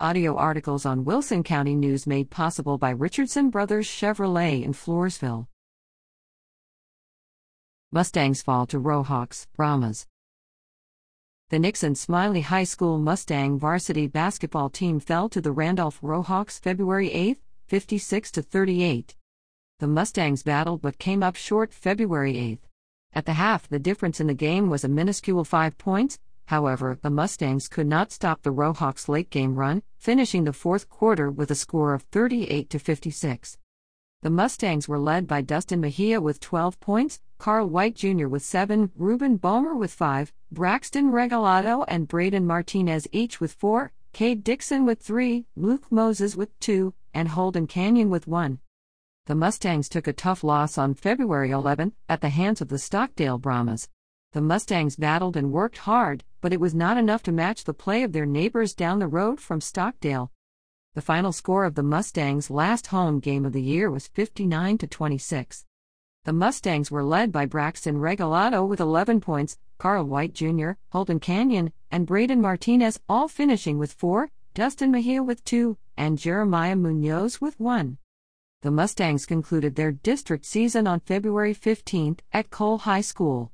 Audio articles on Wilson County News made possible by Richardson Brothers Chevrolet in Floresville. Mustangs fall to Rohawks, Brahmas. The Nixon Smiley High School Mustang varsity basketball team fell to the Randolph Rohawks February 8, 56 38. The Mustangs battled but came up short February 8. At the half, the difference in the game was a minuscule 5 points. However, the Mustangs could not stop the Rohawks' late game run, finishing the fourth quarter with a score of 38 to 56. The Mustangs were led by Dustin Mejia with 12 points, Carl White Jr. with 7, Ruben Bomer with 5, Braxton Regalado and Braden Martinez each with 4, Cade Dixon with 3, Luke Moses with 2, and Holden Canyon with 1. The Mustangs took a tough loss on February 11 at the hands of the Stockdale Brahmas. The Mustangs battled and worked hard, but it was not enough to match the play of their neighbors down the road from Stockdale. The final score of the Mustangs' last home game of the year was 59 to 26. The Mustangs were led by Braxton Regalado with 11 points, Carl White Jr., Holden Canyon, and Braden Martinez all finishing with 4, Dustin Mejia with 2, and Jeremiah Munoz with 1. The Mustangs concluded their district season on February 15 at Cole High School.